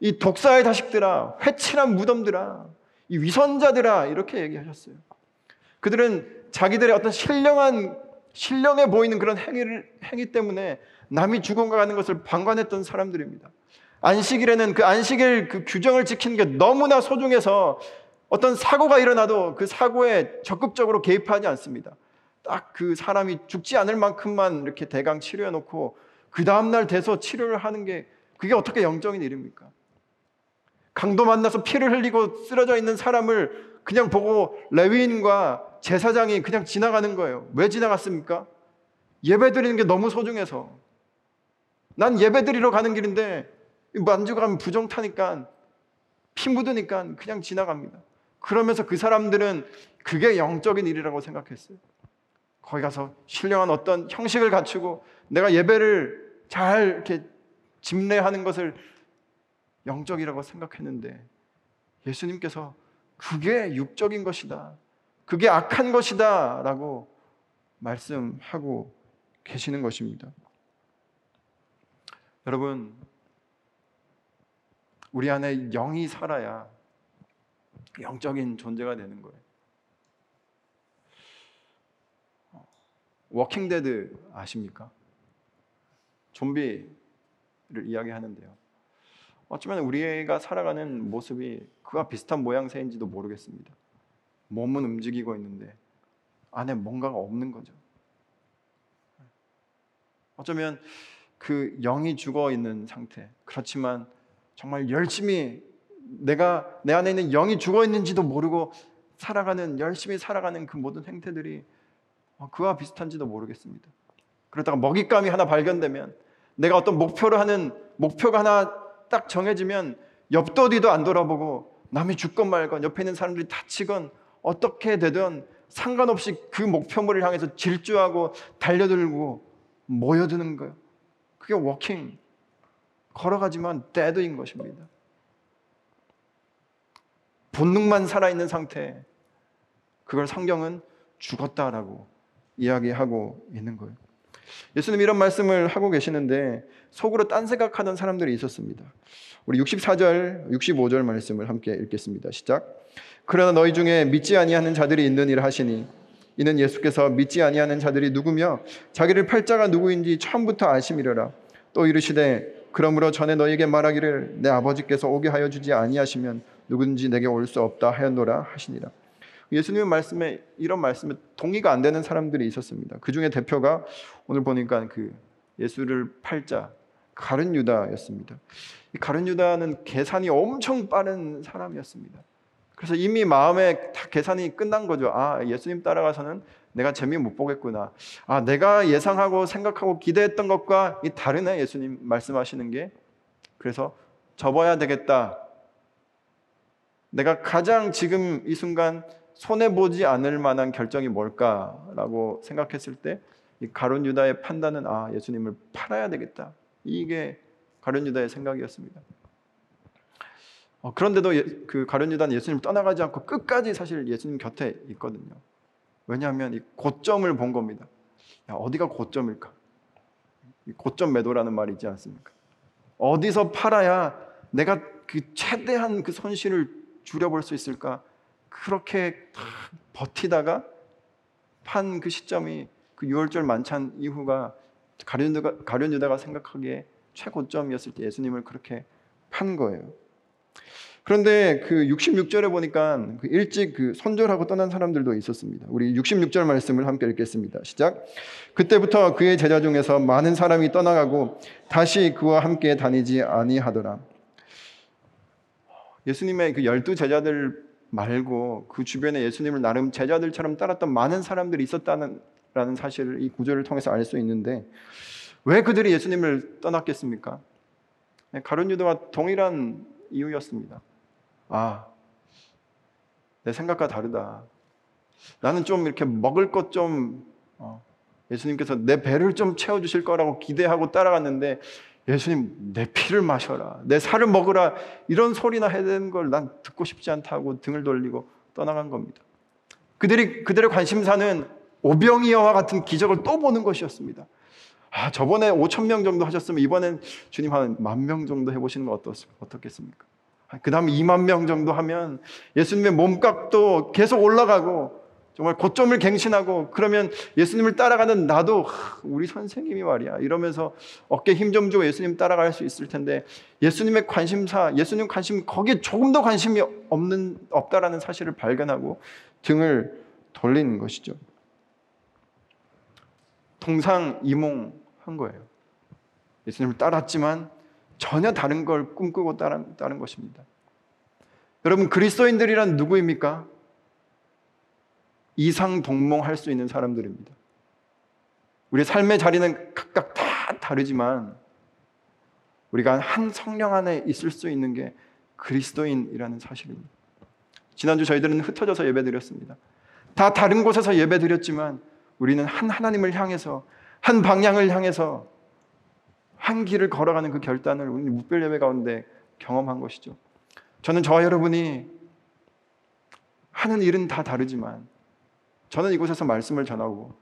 이 독사의 자식들아, 회칠한 무덤들아, 이 위선자들아 이렇게 얘기하셨어요. 그들은 자기들의 어떤 신령한 신령해 보이는 그런 행위를 행위 때문에 남이 죽어가는 것을 방관했던 사람들입니다. 안식일에는 그 안식일 그 규정을 지키는 게 너무나 소중해서 어떤 사고가 일어나도 그 사고에 적극적으로 개입하지 않습니다. 딱 그 사람이 죽지 않을 만큼만 이렇게 대강 치료해 놓고 그 다음날 돼서 치료를 하는 게 그게 어떻게 영적인 일입니까? 강도 만나서 피를 흘리고 쓰러져 있는 사람을 그냥 보고 레위인과 제사장이 그냥 지나가는 거예요. 왜 지나갔습니까? 예배 드리는 게 너무 소중해서. 난 예배 드리러 가는 길인데 만주 가면 부정 타니까 피 묻으니까 그냥 지나갑니다. 그러면서 그 사람들은 그게 영적인 일이라고 생각했어요. 거기 가서 신령한 어떤 형식을 갖추고 내가 예배를 잘 이렇게 집례하는 것을 영적이라고 생각했는데 예수님께서 그게 육적인 것이다. 그게 악한 것이다. 라고 말씀하고 계시는 것입니다. 여러분, 우리 안에 영이 살아야 영적인 존재가 되는 거예요. Walking Dead 아십니까? 좀비를 이야기하는데요. 어쩌면 우리가 살아가는 모습이 그와 비슷한 모양새인지도 모르겠습니다. 몸은 움직이고 있는데 안에 뭔가가 없는 거죠. 어쩌면 그 영이 죽어 있는 상태. 그렇지만 정말 열심히 내가 내 안에 있는 영이 죽어 있는지도 모르고 살아가는 열심히 살아가는 그 모든 행태들이 그와 비슷한지도 모르겠습니다. 그러다가 먹잇감이 하나 발견되면 내가 어떤 목표를 하는 목표가 하나 딱 정해지면 옆도 뒤도 안 돌아보고 남이 죽건 말건 옆에 있는 사람들이 다치건 어떻게 되든 상관없이 그 목표물을 향해서 질주하고 달려들고 모여드는 거예요. 그게 walking 걸어가지만 dead인 것입니다. 본능만 살아있는 상태 그걸 성경은 죽었다라고 이야기하고 있는 거예요. 예수님 이런 말씀을 하고 계시는데 속으로 딴 생각하는 사람들이 있었습니다. 우리 64절, 65절 말씀을 함께 읽겠습니다. 시작. 그러나 너희 중에 믿지 아니하는 자들이 있느니라 하시니 이는 예수께서 믿지 아니하는 자들이 누구며 자기를 팔자가 누구인지 처음부터 아심이려라. 또 이르시되 그러므로 전에 너희에게 말하기를 내 아버지께서 오게 하여 주지 아니하시면 누군지 내게 올 수 없다 하였노라 하시니라. 예수님의 말씀에 이런 말씀에 동의가 안 되는 사람들이 있었습니다. 그 중에 대표가 오늘 보니까 그 예수를 팔자 가른 유다였습니다. 이 가른 유다는 계산이 엄청 빠른 사람이었습니다. 그래서 이미 마음에 다 계산이 끝난 거죠. 아, 예수님 따라가서는 내가 재미 못 보겠구나. 아, 내가 예상하고 생각하고 기대했던 것과 이 다르네. 예수님 말씀하시는 게. 그래서 접어야 되겠다. 내가 가장 지금 이 순간 손해 보지 않을 만한 결정이 뭘까라고 생각했을 때 이 가론 유다의 판단은 아, 예수님을 팔아야 되겠다. 이게 가론 유다의 생각이었습니다. 어, 그런데도 예, 그 가룟 유다는 예수님 떠나가지 않고 끝까지 사실 예수님 곁에 있거든요. 왜냐하면 이 고점을 본 겁니다. 야, 어디가 고점일까? 고점 매도라는 말이 있지 않습니까? 어디서 팔아야 내가 그 최대한 그 손실을 줄여볼 수 있을까? 그렇게 버티다가 판 그 시점이 그 6월절 만찬 이후가 가룟 유다가, 가룟 유다가 생각하기에 최고점이었을 때 예수님을 그렇게 판 거예요. 그런데 그 66절에 보니까 그 일찍 그 손절하고 떠난 사람들도 있었습니다. 우리 66절 말씀을 함께 읽겠습니다. 시작. 그때부터 그의 제자 중에서 많은 사람이 떠나가고 다시 그와 함께 다니지 아니하더라. 예수님의 그 열두 제자들 말고 그 주변에 예수님을 나름 제자들처럼 따랐던 많은 사람들이 있었다는 사실을 이 구절을 통해서 알 수 있는데 왜 그들이 예수님을 떠났겠습니까? 네, 가룟 유다와 동일한 이유였습니다. 아, 내 생각과 다르다. 나는 좀 이렇게 먹을 것좀 어, 예수님께서 내 배를 좀 채워주실 거라고 기대하고 따라갔는데 예수님 내 피를 마셔라 내 살을 먹으라 이런 소리나 해야 되는 걸 난 듣고 싶지 않다고 등을 돌리고 떠나간 겁니다. 그들이 그들의 관심사는 오병이어와 같은 기적을 또 보는 것이었습니다. 아 저번에 5천 명 정도 하셨으면 이번엔 주님 한 만 명 정도 해보시는 거 어떻겠습니까? 그 다음 2만 명 정도 하면 예수님의 몸값도 계속 올라가고 정말 고점을 갱신하고 그러면 예수님을 따라가는 나도 우리 선생님이 말이야 이러면서 어깨 힘 좀 주고 예수님 따라갈 수 있을 텐데 예수님의 관심사 예수님 관심 거기에 조금 더 관심이 없는 없다라는 사실을 발견하고 등을 돌리는 것이죠. 동상이몽한 거예요. 예수님을 따랐지만 전혀 다른 걸 꿈꾸고 따른, 따른 것입니다. 여러분, 그리스도인들이란 누구입니까? 이상 동몽할 수 있는 사람들입니다. 우리 삶의 자리는 각각 다 다르지만 우리가 한 성령 안에 있을 수 있는 게 그리스도인이라는 사실입니다. 지난주 저희들은 흩어져서 예배드렸습니다. 다 다른 곳에서 예배드렸지만 우리는 한 하나님을 향해서 한 방향을 향해서 한 길을 걸어가는 그 결단을 우리 무별 예배 가운데 경험한 것이죠. 저는 저와 여러분이 하는 일은 다 다르지만 저는 이곳에서 말씀을 전하고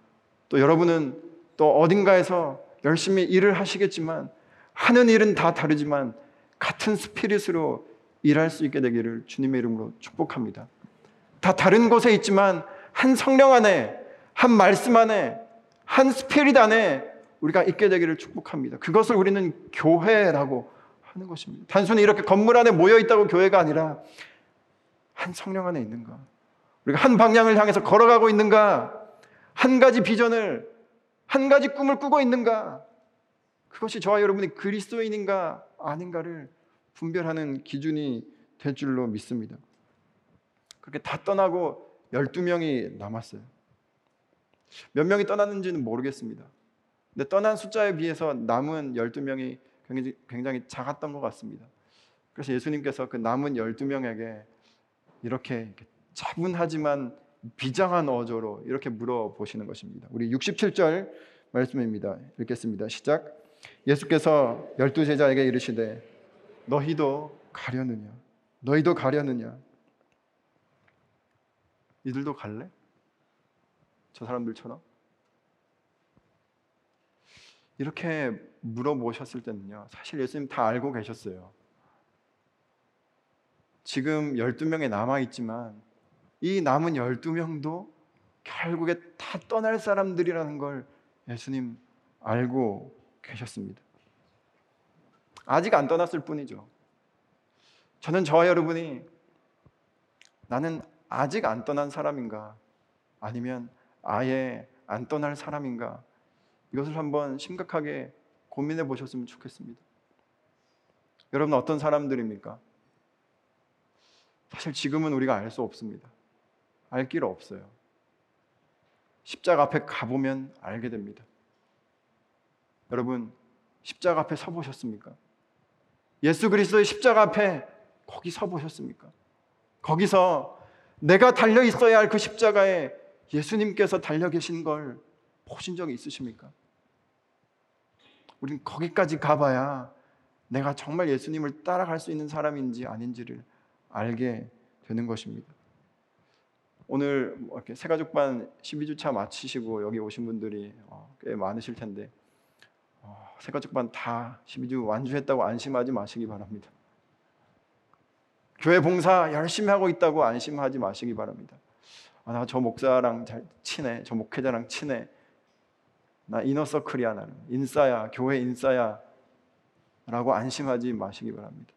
또 여러분은 또 어딘가에서 열심히 일을 하시겠지만 하는 일은 다 다르지만 같은 스피릿으로 일할 수 있게 되기를 주님의 이름으로 축복합니다. 다 다른 곳에 있지만 한 성령 안에 한 말씀 안에 한 스피릿 안에 우리가 있게 되기를 축복합니다. 그것을 우리는 교회라고 하는 것입니다. 단순히 이렇게 건물 안에 모여 있다고 교회가 아니라 한 성령 안에 있는가? 우리가 한 방향을 향해서 걸어가고 있는가? 한 가지 비전을 한 가지 꿈을 꾸고 있는가? 그것이 저와 여러분이 그리스도인인가 아닌가를 분별하는 기준이 될 줄로 믿습니다. 그렇게 다 떠나고 12명이 남았어요. 몇 명이 떠났는지는 모르겠습니다. 근데 떠난 숫자에 비해서 남은 12명이 굉장히, 굉장히 작았던 것 같습니다. 그래서 예수님께서 그 남은 12명에게 이렇게 차분하지만 비장한 어조로 이렇게 물어보시는 것입니다. 우리 67절 말씀입니다. 읽겠습니다. 시작. 예수께서 열두 제자에게 이르시되 너희도 가려느냐? 너희도 가려느냐? 이들도 갈래? 저 사람들처럼? 이렇게 물어보셨을 때는요. 사실 예수님 다 알고 계셨어요. 지금 12명이 남아 있지만 이 남은 12명도 결국에 다 떠날 사람들이라는 걸 예수님 알고 계셨습니다. 아직 안 떠났을 뿐이죠. 저는 저와 여러분이 나는 아직 안 떠난 사람인가 아니면 아예 안 떠날 사람인가 이것을 한번 심각하게 고민해 보셨으면 좋겠습니다. 여러분 어떤 사람들입니까? 사실 지금은 우리가 알 수 없습니다. 알 길 없어요. 십자가 앞에 가보면 알게 됩니다. 여러분, 십자가 앞에 서 보셨습니까? 예수 그리스도의 십자가 앞에 거기 서 보셨습니까? 거기서 내가 달려 있어야 할 그 십자가에 예수님께서 달려 계신 걸 보신 적이 있으십니까? 우린 거기까지 가봐야 내가 정말 예수님을 따라갈 수 있는 사람인지 아닌지를 알게 되는 것입니다. 오늘 뭐 이렇게 새가족반 12주차 마치시고 여기 오신 분들이 어, 꽤 많으실 텐데 어, 새가족반 다 12주 완주했다고 안심하지 마시기 바랍니다. 교회 봉사 열심히 하고 있다고 안심하지 마시기 바랍니다. 아, 나 저 목사랑 잘 친해, 저 목회자랑 친해. 나 이너서클이야 나는 인싸야, 교회 인싸야. 라고 안심하지 마시기 바랍니다.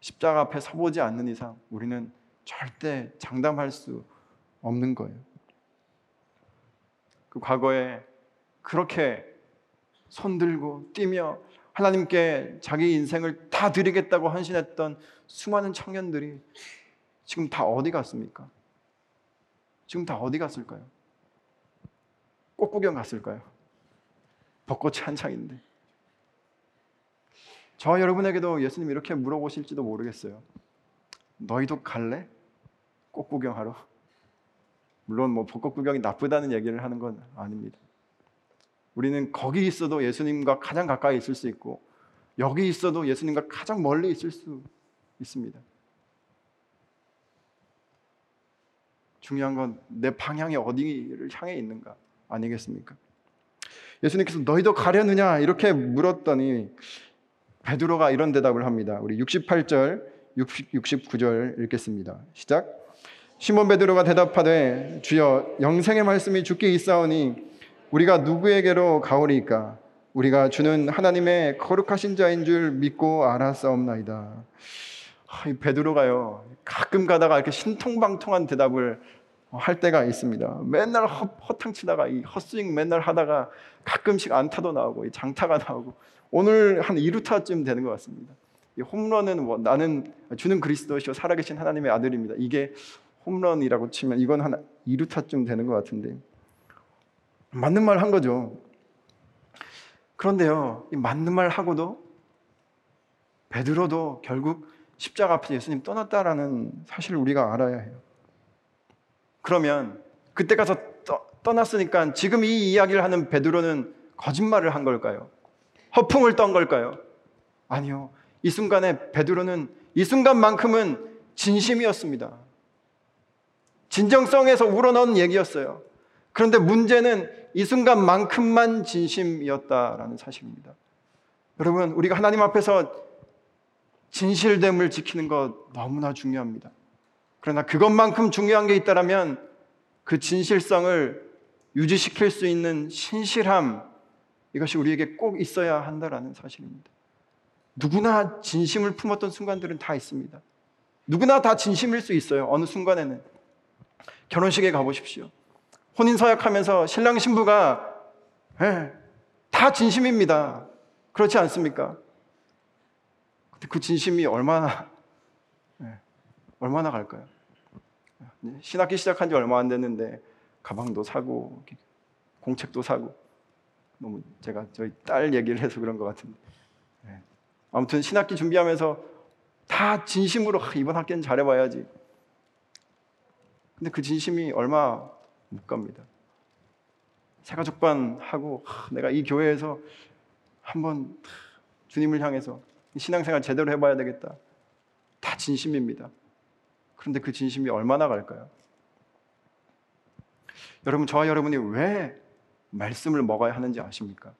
십자가 앞에 서보지 않는 이상 우리는 절대 장담할 수 없는 거예요. 그 과거에 그렇게 손들고 뛰며 하나님께 자기 인생을 다 드리겠다고 헌신했던 수많은 청년들이 지금 다 어디 갔습니까? 지금 다 어디 갔을까요? 꽃구경 갔을까요? 벚꽃이 한창인데. 저 여러분에게도 예수님 이렇게 물어보실지도 모르겠어요. 너희도 갈래? 꽃 구경하러? 물론 뭐 벚꽃 구경이 나쁘다는 얘기를 하는 건 아닙니다. 우리는 거기 있어도 예수님과 가장 가까이 있을 수 있고 여기 있어도 예수님과 가장 멀리 있을 수 있습니다. 중요한 건 내 방향이 어디를 향해 있는가 아니겠습니까? 예수님께서 너희도 가려느냐 이렇게 물었더니 베드로가 이런 대답을 합니다. 우리 68절, 60, 69절 읽겠습니다. 시작. 시몬 베드로가 대답하되 주여 영생의 말씀이 주께 있사오니 우리가 누구에게로 가오리까? 우리가 주는 하나님의 거룩하신 자인 줄 믿고 알았사옵나이다. 아, 베드로가요 가끔 가다가 이렇게 신통방통한 대답을 할 때가 있습니다. 맨날 허, 허탕치다가 이 헛스윙 맨날 하다가 가끔씩 안타도 나오고 장타가 나오고 오늘 한 2루타쯤 되는 것 같습니다. 이 홈런은 뭐 나는 주는 그리스도시요 살아계신 하나님의 아들입니다. 이게 홈런이라고 치면 이건 한 2루타쯤 되는 것 같은데 맞는 말 한 거죠. 그런데요, 이 맞는 말 하고도 베드로도 결국 십자가 앞에서 예수님 떠났다라는 사실을 우리가 알아야 해요. 그러면 그때 가서 떠, 났으니까 지금 이 이야기를 하는 베드로는 거짓말을 한 걸까요? 허풍을 떤 걸까요? 아니요. 이 순간에 베드로는 이 순간만큼은 진심이었습니다. 진정성에서 우러나온 얘기였어요. 그런데 문제는 이 순간만큼만 진심이었다라는 사실입니다. 여러분, 우리가 하나님 앞에서 진실됨을 지키는 것 너무나 중요합니다. 그러나 그것만큼 중요한 게 있다면 그 진실성을 유지시킬 수 있는 신실함 이것이 우리에게 꼭 있어야 한다라는 사실입니다. 누구나 진심을 품었던 순간들은 다 있습니다. 누구나 다 진심일 수 있어요. 어느 순간에는 결혼식에 가보십시오. 혼인 서약하면서 신랑 신부가 예, 다 진심입니다. 그렇지 않습니까? 근데 그 진심이 얼마나 예, 얼마나 갈까요? 신학기 시작한 지 얼마 안 됐는데 가방도 사고 공책도 사고 너무 제가 저희 딸 얘기를 해서 그런 것 같은데 네. 아무튼 신학기 준비하면서 다 진심으로 아, 이번 학기는 잘해봐야지 근데 그 진심이 얼마 못 갑니다 새가족반 하고 아, 내가 이 교회에서 한번 주님을 향해서 신앙생활 제대로 해봐야 되겠다 다 진심입니다 그런데 그 진심이 얼마나 갈까요? 여러분, 저와 여러분이 왜 말씀을 먹어야 하는지 아십니까?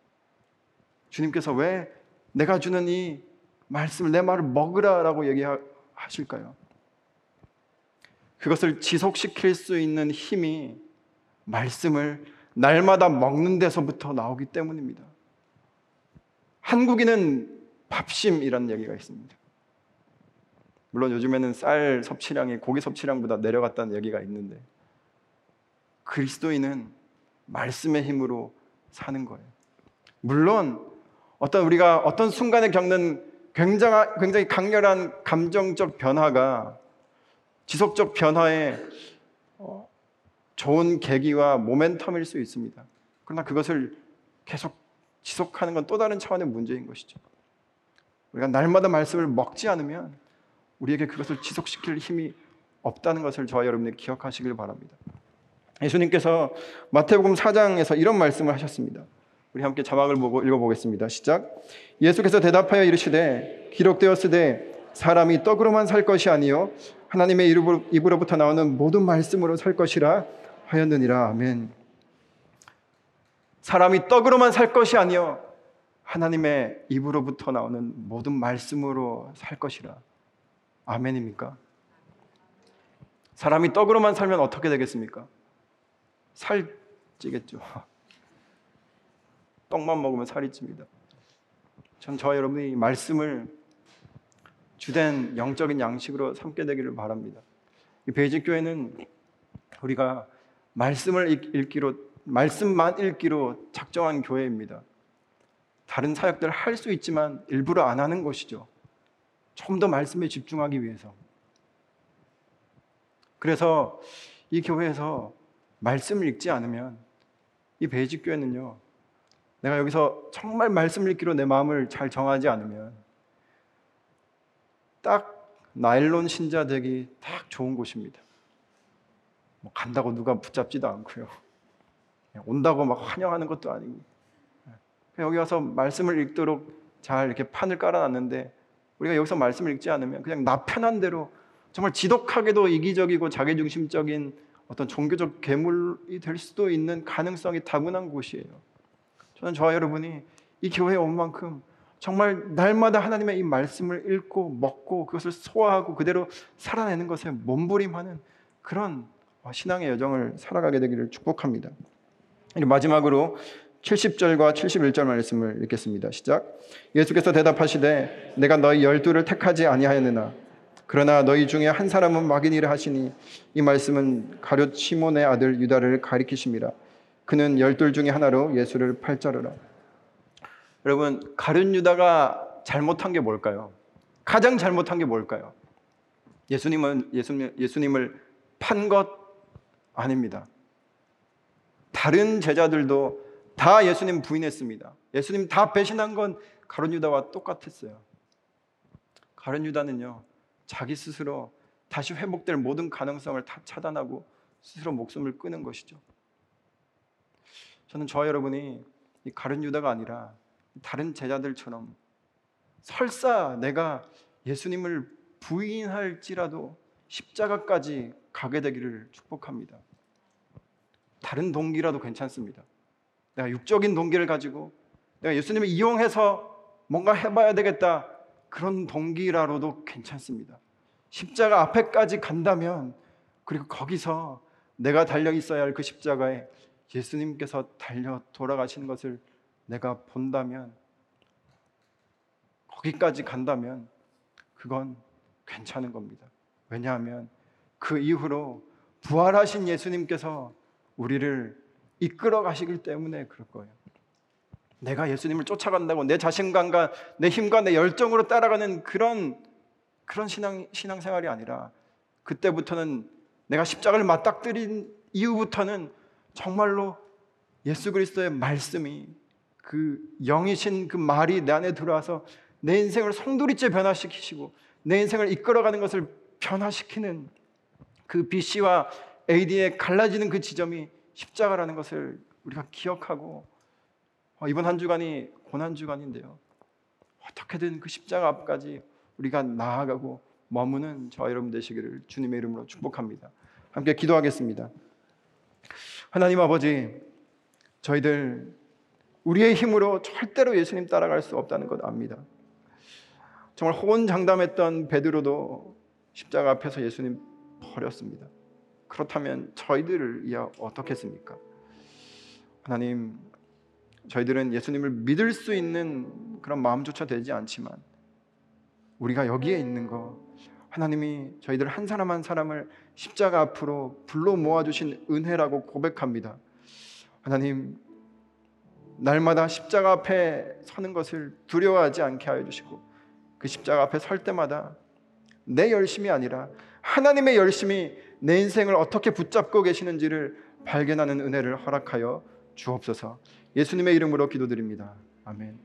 주님께서 왜 내가 주는 이 말씀을 내 말을 먹으라라고 얘기하실까요? 그것을 지속시킬 수 있는 힘이 말씀을 날마다 먹는 데서부터 나오기 때문입니다. 한국인은 밥심이라는 얘기가 있습니다. 물론 요즘에는 쌀 섭취량이 고기 섭취량보다 내려갔다는 얘기가 있는데 그리스도인은 말씀의 힘으로 사는 거예요. 물론 어떤 우리가 어떤 순간에 겪는 굉장히, 굉장히 강렬한 감정적 변화가 지속적 변화의 어, 좋은 계기와 모멘텀일 수 있습니다. 그러나 그것을 계속 지속하는 건 또 다른 차원의 문제인 것이죠. 우리가 날마다 말씀을 먹지 않으면 우리에게 그것을 지속시킬 힘이 없다는 것을 저와 여러분이 기억하시길 바랍니다. 예수님께서 마태복음 4장에서 이런 말씀을 하셨습니다. 우리 함께 자막을 보고 읽어보겠습니다. 시작. 예수께서 대답하여 이르시되 기록되었으되 사람이 떡으로만 살 것이 아니요 하나님의 입으로부터 나오는 모든 말씀으로 살 것이라 하였느니라. 아멘. 사람이 떡으로만 살 것이 아니요 하나님의 입으로부터 나오는 모든 말씀으로 살 것이라. 아멘입니까? 사람이 떡으로만 살면 어떻게 되겠습니까? 살 찌겠죠. 떡만 먹으면 살이 찝니다. 전 저와 여러분이 말씀을 주된 영적인 양식으로 삼게 되기를 바랍니다. 이 베이직 교회는 우리가 말씀을 읽기로 말씀만 읽기로 작정한 교회입니다. 다른 사역들 할 수 있지만 일부러 안 하는 것이죠. 좀 더 말씀에 집중하기 위해서. 그래서 이 교회에서 말씀을 읽지 않으면 이 베이직 교회는요. 내가 여기서 정말 말씀을 읽기로 내 마음을 잘 정하지 않으면 딱 나일론 신자 되기 딱 좋은 곳입니다. 뭐 간다고 누가 붙잡지도 않고요. 온다고 막 환영하는 것도 아니고 여기 와서 말씀을 읽도록 잘 이렇게 판을 깔아놨는데 우리가 여기서 말씀을 읽지 않으면 그냥 나 편한 대로 정말 지독하게도 이기적이고 자기중심적인 어떤 종교적 괴물이 될 수도 있는 가능성이 다분한 곳이에요. 저는 저와 여러분이 이 교회에 온 만큼 정말 날마다 하나님의 이 말씀을 읽고 먹고 그것을 소화하고 그대로 살아내는 것에 몸부림하는 그런 신앙의 여정을 살아가게 되기를 축복합니다. 마지막으로 70절과 71절 말씀을 읽겠습니다. 시작. 예수께서 대답하시되 내가 너희 열두를 택하지 아니하였느나 그러나 너희 중에 한 사람은 막인이라 하시니 이 말씀은 가룟 시몬의 아들 유다를 가리키심이라. 그는 열둘 중에 하나로 예수를 팔자르라. 여러분 가룟 유다가 잘못한 게 뭘까요? 가장 잘못한 게 뭘까요? 예수님은 예수님, 예수님을 판 것 아닙니다. 다른 제자들도 다 예수님 부인했습니다. 예수님 다 배신한 건 가룟 유다와 똑같았어요. 가룟 유다는요 자기 스스로 다시 회복될 모든 가능성을 다 차단하고 스스로 목숨을 끊은 것이죠. 저는 저 여러분이 이 가룟 유다가 아니라 다른 제자들처럼 설사 내가 예수님을 부인할지라도 십자가까지 가게 되기를 축복합니다. 다른 동기라도 괜찮습니다. 내가 육적인 동기를 가지고 내가 예수님을 이용해서 뭔가 해봐야 되겠다. 그런 동기라도 괜찮습니다. 십자가 앞에까지 간다면 그리고 거기서 내가 달려 있어야 할 그 십자가에 예수님께서 달려 돌아가시는 것을 내가 본다면 거기까지 간다면 그건 괜찮은 겁니다. 왜냐하면 그 이후로 부활하신 예수님께서 우리를 이끌어 가시기 때문에 그럴 거예요. 내가 예수님을 쫓아간다고 내 자신감과 내 힘과 내 열정으로 따라가는 그런 그런 신앙 신앙생활이 아니라 그때부터는 내가 십자가를 맞닥뜨린 이후부터는 정말로 예수 그리스도의 말씀이 그 영이신 그 말이 내 안에 들어와서 내 인생을 송두리째 변화시키시고 내 인생을 이끌어가는 것을 변화시키는 그 BC와 AD에 갈라지는 그 지점이 십자가라는 것을 우리가 기억하고 어, 이번 한 주간이 고난 주간인데요. 어떻게든 그 십자가 앞까지 우리가 나아가고 머무는 저 여러분 되시기를 주님의 이름으로 축복합니다. 함께 기도하겠습니다. 하나님 아버지, 저희들 우리의 힘으로 절대로 예수님 따라갈 수 없다는 것 압니다. 정말 호언장담했던 베드로도 십자가 앞에서 예수님 버렸습니다. 그렇다면 저희들을 이야 어떻겠습니까? 하나님, 저희들은 예수님을 믿을 수 있는 그런 마음조차 되지 않지만 우리가 여기에 있는 거 하나님이 저희들 한 사람 한 사람을 십자가 앞으로 불러 모아 주신 은혜라고 고백합니다. 하나님 날마다 십자가 앞에 서는 것을 두려워하지 않게 하여 주시고 그 십자가 앞에 설 때마다 내 열심이 아니라 하나님의 열심이 내 인생을 어떻게 붙잡고 계시는지를 발견하는 은혜를 허락하여 주옵소서. 예수님의 이름으로 기도드립니다. 아멘.